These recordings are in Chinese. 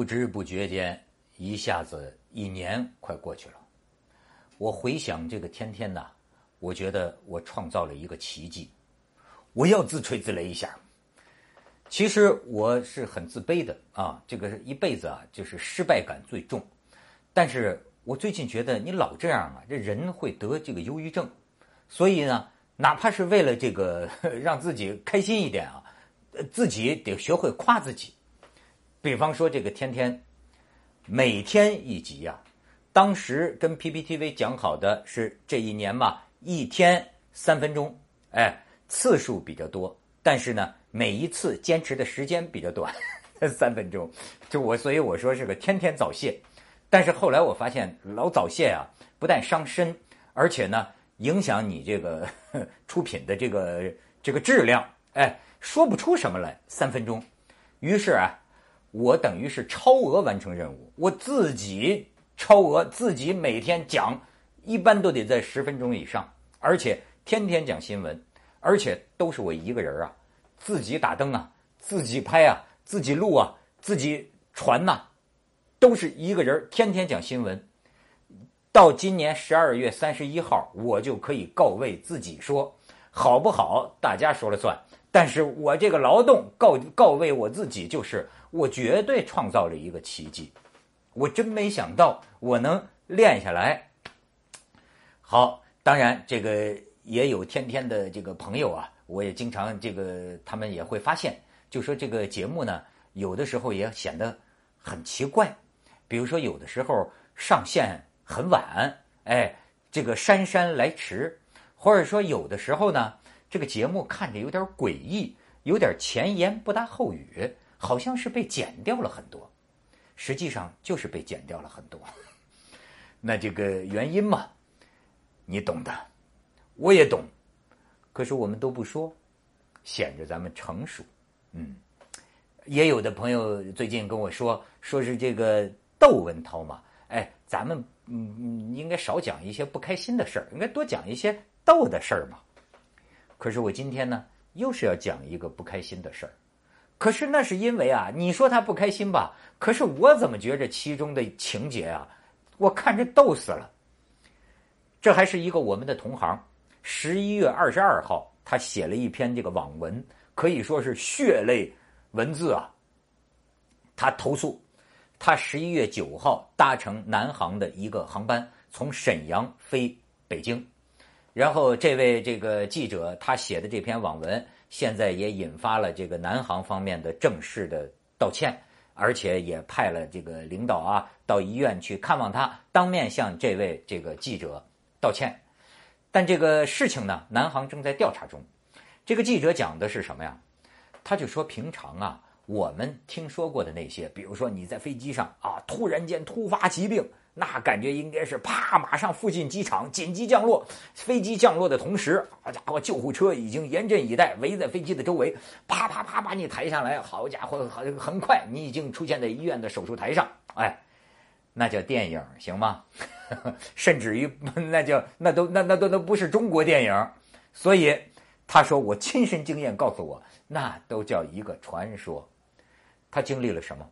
不知不觉间，一下子一年快过去了。我回想这个天天呐，我觉得我创造了一个奇迹。我要自吹自擂一下。其实我是很自卑的啊，这个一辈子啊就是失败感最重。但是我最近觉得你老这样啊，这人会得这个忧郁症。所以呢，哪怕是为了这个 让自己开心一点啊，自己得学会夸自己。比方说这个天天，每天一集呀，当时跟 PPTV 讲好的是这一年嘛，一天三分钟，哎，次数比较多，但是呢，每一次坚持的时间比较短，三分钟，就我所以我说是个天天早泄，但是后来我发现老早泄啊，不但伤身，而且呢，影响你这个 出品的这个这个质量，哎，说不出什么来，三分钟，于是啊。我等于是超额完成任务，我自己超额，自己每天讲，一般都得在十分钟以上，而且天天讲新闻，而且都是我一个人啊，自己打灯啊，自己拍啊，自己录啊，自己传呐，都是一个人，天天讲新闻。到今年十二月三十一号，我就可以告慰自己说，好不好？大家说了算。但是我这个劳动告告慰我自己，就是我绝对创造了一个奇迹，我真没想到我能练下来。好，当然这个也有天天的这个朋友啊，我也经常这个他们也会发现，就说这个节目呢，有的时候也显得很奇怪，比如说有的时候上线很晚，哎，这个姗姗来迟，或者说有的时候呢。这个节目看着有点诡异，有点前言不搭后语，好像是被剪掉了很多。实际上就是被剪掉了很多。那这个原因嘛，你懂的，我也懂。可是我们都不说，显着咱们成熟。嗯，也有的朋友最近跟我说，说是这个窦文涛嘛，哎，咱们嗯应该少讲一些不开心的事儿，应该多讲一些逗的事儿嘛。可是我今天呢，又是要讲一个不开心的事儿。可是那是因为啊，你说他不开心吧？可是我怎么觉着其中的情节啊，我看着逗死了。这还是一个我们的同行，十一月二十二号，他写了一篇这个网文，可以说是血泪文字啊。他投诉，他十一月九号搭乘南航的一个航班从沈阳飞北京。然后，这位这个记者他写的这篇网文，现在也引发了这个南航方面的正式的道歉，而且也派了这个领导啊到医院去看望他，当面向这位这个记者道歉。但这个事情呢，南航正在调查中。这个记者讲的是什么呀？他就说，平常啊，我们听说过的那些，比如说你在飞机上啊，突然间突发疾病。那感觉应该是啪，马上附近机场紧急降落。飞机降落的同时，好家伙，救护车已经严阵以待，围在飞机的周围，啪啪啪把你抬下来。好家伙，很很快，你已经出现在医院的手术台上。哎，那叫电影行吗？甚至于那叫那都那那都都不是中国电影。所以他说，我亲身经验告诉我，那都叫一个传说。他经历了什么？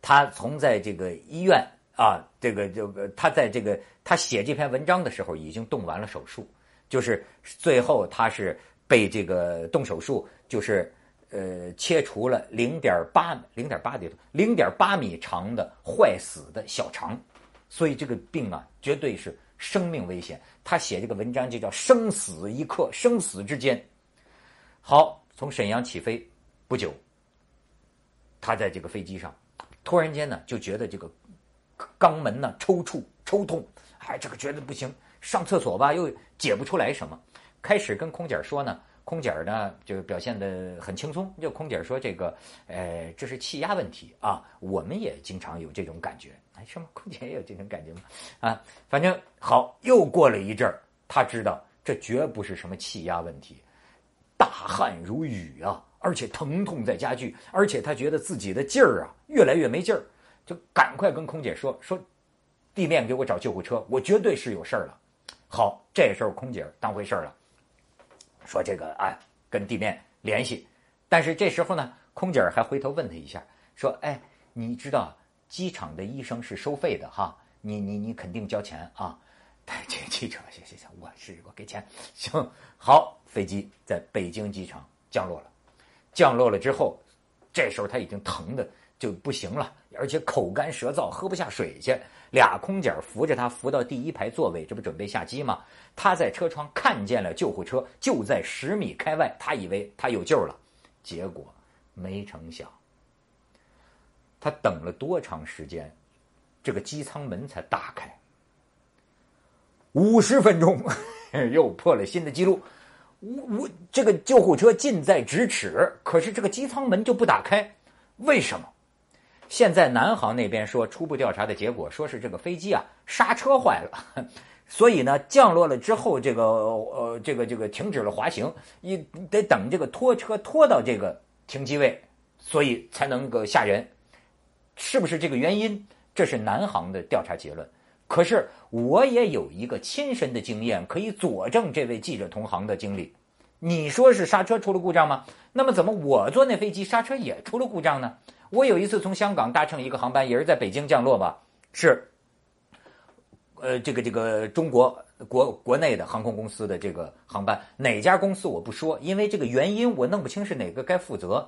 他从在这个医院啊，这个这个他在这个他写这篇文章的时候已经动完了手术，就是最后他是被这个动手术，就是呃切除了零点八零点八的零点八米长的坏死的小肠，所以这个病啊绝对是生命危险。他写这个文章就叫生死一刻，生死之间。好，从沈阳起飞不久，他在这个飞机上。突然间呢，就觉得这个肛门呢抽搐、抽痛，哎，这个觉得不行，上厕所吧又解不出来什么。开始跟空姐说呢，空姐呢就表现的很轻松，就空姐说这个，呃，这是气压问题啊。我们也经常有这种感觉，哎，什么空姐也有这种感觉吗？啊，反正好，又过了一阵儿，他知道这绝不是什么气压问题，大汗如雨啊。而且疼痛在加剧，而且他觉得自己的劲儿啊越来越没劲儿，就赶快跟空姐说说，地面给我找救护车，我绝对是有事儿了。好，这时候空姐当回事儿了，说这个哎跟地面联系，但是这时候呢，空姐还回头问他一下，说哎你知道机场的医生是收费的哈，你你你肯定交钱啊。这记者，行行行，我是我给钱，行好。飞机在北京机场降落了，降落了之后，这时候他已经疼的就不行了，而且口干舌燥，喝不下水去。俩空姐扶着他扶到第一排座位，这不准备下机吗？他在车窗看见了救护车就在十米开外，他以为他有救了，结果没成想，他等了多长时间，这个机舱门才打开？五十分钟，又破了新的记录。我我这个救护车近在咫尺，可是这个机舱门就不打开，为什么？现在南航那边说初步调查的结果，说是这个飞机啊刹车坏了，所以呢降落了之后，这个呃这个这个停止了滑行，一得等这个拖车拖到这个停机位，所以才能够下人，是不是这个原因？这是南航的调查结论。可是我也有一个亲身的经验，可以佐证这位记者同行的经历。你说是刹车出了故障吗？那么怎么我坐那飞机刹车也出了故障呢？我有一次从香港搭乘一个航班，也是在北京降落吧，是，呃，这个这个中国国国内的航空公司的这个航班，哪家公司我不说，因为这个原因我弄不清是哪个该负责。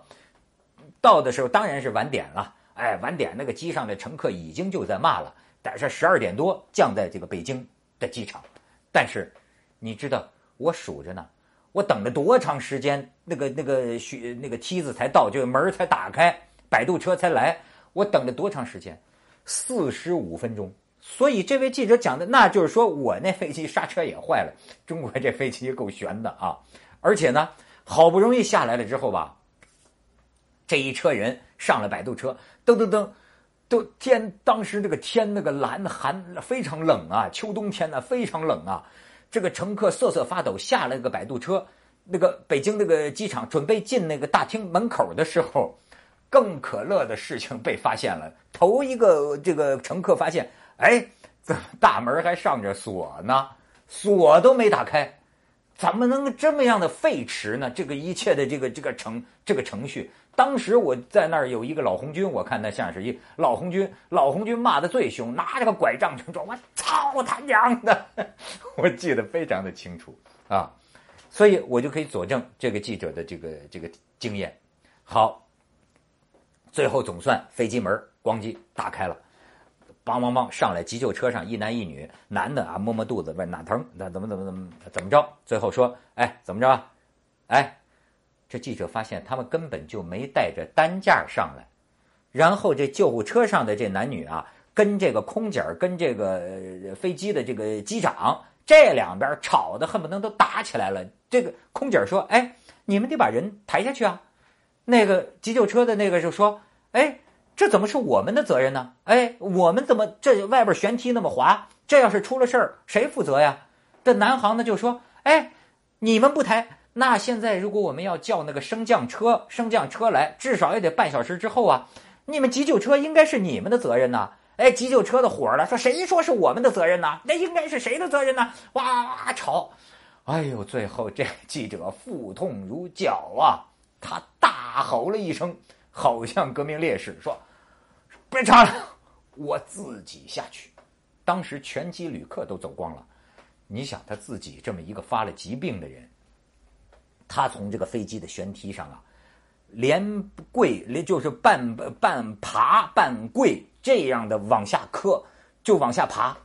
到的时候当然是晚点了，哎，晚点那个机上的乘客已经就在骂了。但是十二点多降在这个北京的机场，但是你知道我数着呢，我等了多长时间？那个那个许那个梯子才到，这个门才打开，摆渡车才来，我等了多长时间？四十五分钟。所以这位记者讲的，那就是说我那飞机刹车也坏了。中国这飞机够悬的啊！而且呢，好不容易下来了之后吧，这一车人上了摆渡车，噔噔噔。都天，当时这个天那个蓝寒非常冷啊，秋冬天呢非常冷啊，这个乘客瑟瑟发抖，下了个摆渡车，那个北京那个机场准备进那个大厅门口的时候，更可乐的事情被发现了。头一个这个乘客发现，哎，怎么大门还上着锁呢？锁都没打开。怎么能这么样的废弛呢？这个一切的这个这个程这个程序，当时我在那儿有一个老红军，我看那像是一老红军，老红军骂的最凶，拿着个拐杖就说：“我操他娘的！” 我记得非常的清楚啊，所以我就可以佐证这个记者的这个这个经验。好，最后总算飞机门咣叽打开了。梆梆梆上来，急救车上一男一女，男的啊摸摸肚子问哪疼，那怎么怎么怎么怎么着？最后说，哎，怎么着？哎，这记者发现他们根本就没带着担架上来，然后这救护车上的这男女啊，跟这个空姐儿跟这个飞机的这个机长这两边吵得恨不得都打起来了。这个空姐儿说，哎，你们得把人抬下去啊。那个急救车的那个就说，哎。这怎么是我们的责任呢？哎，我们怎么这外边悬梯那么滑？这要是出了事儿，谁负责呀？这南航呢就说：“哎，你们不抬，那现在如果我们要叫那个升降车，升降车来，至少也得半小时之后啊。你们急救车应该是你们的责任呐。哎，急救车的火了，说谁说是我们的责任呢？那应该是谁的责任呢？哇哇吵！哎呦，最后这记者腹痛如绞啊，他大吼了一声，好像革命烈士说。别吵了，我自己下去。当时全机旅客都走光了。你想他自己这么一个发了疾病的人，他从这个飞机的舷梯上啊，连跪连就是半半爬半跪这样的往下磕，就往下爬，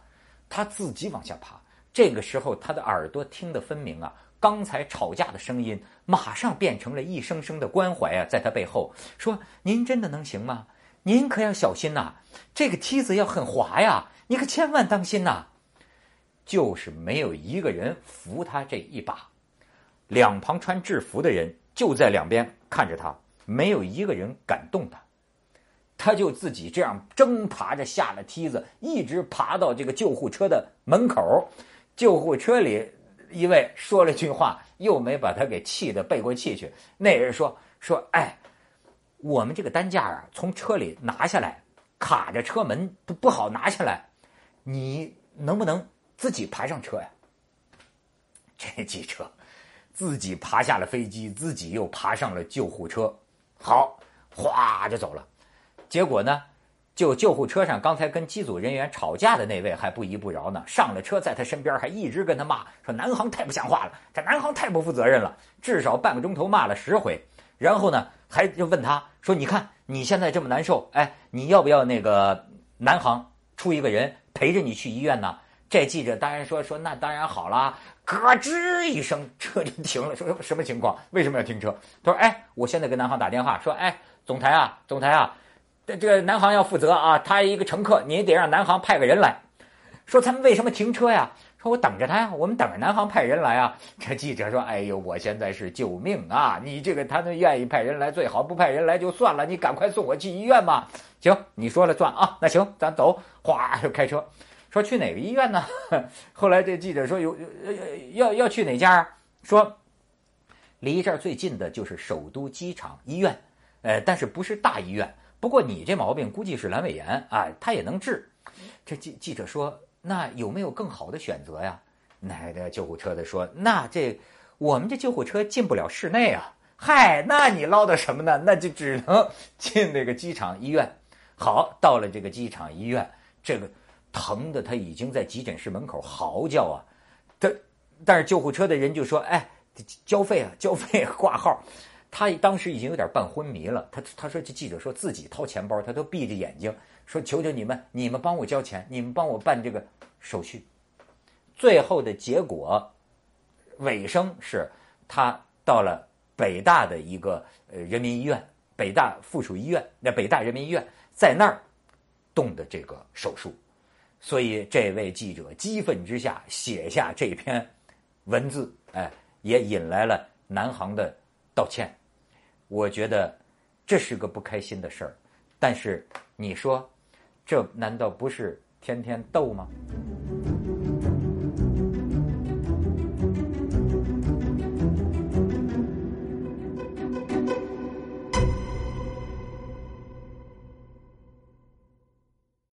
他自己往下爬。这个时候他的耳朵听得分明啊，刚才吵架的声音马上变成了一声声的关怀啊，在他背后说：“您真的能行吗？”您可要小心呐，这个梯子要很滑呀，你可千万当心呐。就是没有一个人扶他这一把，两旁穿制服的人就在两边看着他，没有一个人敢动他，他就自己这样挣爬着下了梯子，一直爬到这个救护车的门口。救护车里一位说了句话，又没把他给气得背过气去。那人说说，哎。我们这个担架啊，从车里拿下来，卡着车门都不好拿下来。你能不能自己爬上车呀？这记者自己爬下了飞机，自己又爬上了救护车，好，哗就走了。结果呢，就救护车上刚才跟机组人员吵架的那位还不依不饶呢，上了车，在他身边还一直跟他骂，说南航太不像话了，这南航太不负责任了，至少半个钟头骂了十回。然后呢，还就问他说：“你看你现在这么难受，哎，你要不要那个南航出一个人陪着你去医院呢？”这记者当然说说那当然好了，咯吱一声车就停了，说什么情况？为什么要停车？他说：“哎，我现在跟南航打电话说，哎，总台啊，总台啊。”这这个南航要负责啊，他一个乘客，你得让南航派个人来，说他们为什么停车呀？说我等着他呀，我们等着南航派人来啊。这记者说：“哎呦，我现在是救命啊！你这个他们愿意派人来最好，不派人来就算了，你赶快送我去医院吧。”行，你说了算啊。那行，咱走，哗就开车，说去哪个医院呢？后来这记者说有要要去哪家？说离这儿最近的就是首都机场医院，呃，但是不是大医院。不过你这毛病估计是阑尾炎啊，他也能治。这记记者说，那有没有更好的选择呀？那个救护车的说，那这我们这救护车进不了室内啊。嗨，那你唠叨什么呢？那就只能进那个机场医院。好，到了这个机场医院，这个疼的他已经在急诊室门口嚎叫啊。他但是救护车的人就说，哎，交费啊，交费挂号。他当时已经有点半昏迷了，他他说这记者说自己掏钱包，他都闭着眼睛说求求你们，你们帮我交钱，你们帮我办这个手续。最后的结果尾声是他到了北大的一个呃人民医院，北大附属医院，那北大人民医院在那儿动的这个手术，所以这位记者激愤之下写下这篇文字，哎，也引来了南航的道歉。我觉得这是个不开心的事儿，但是你说，这难道不是天天斗吗？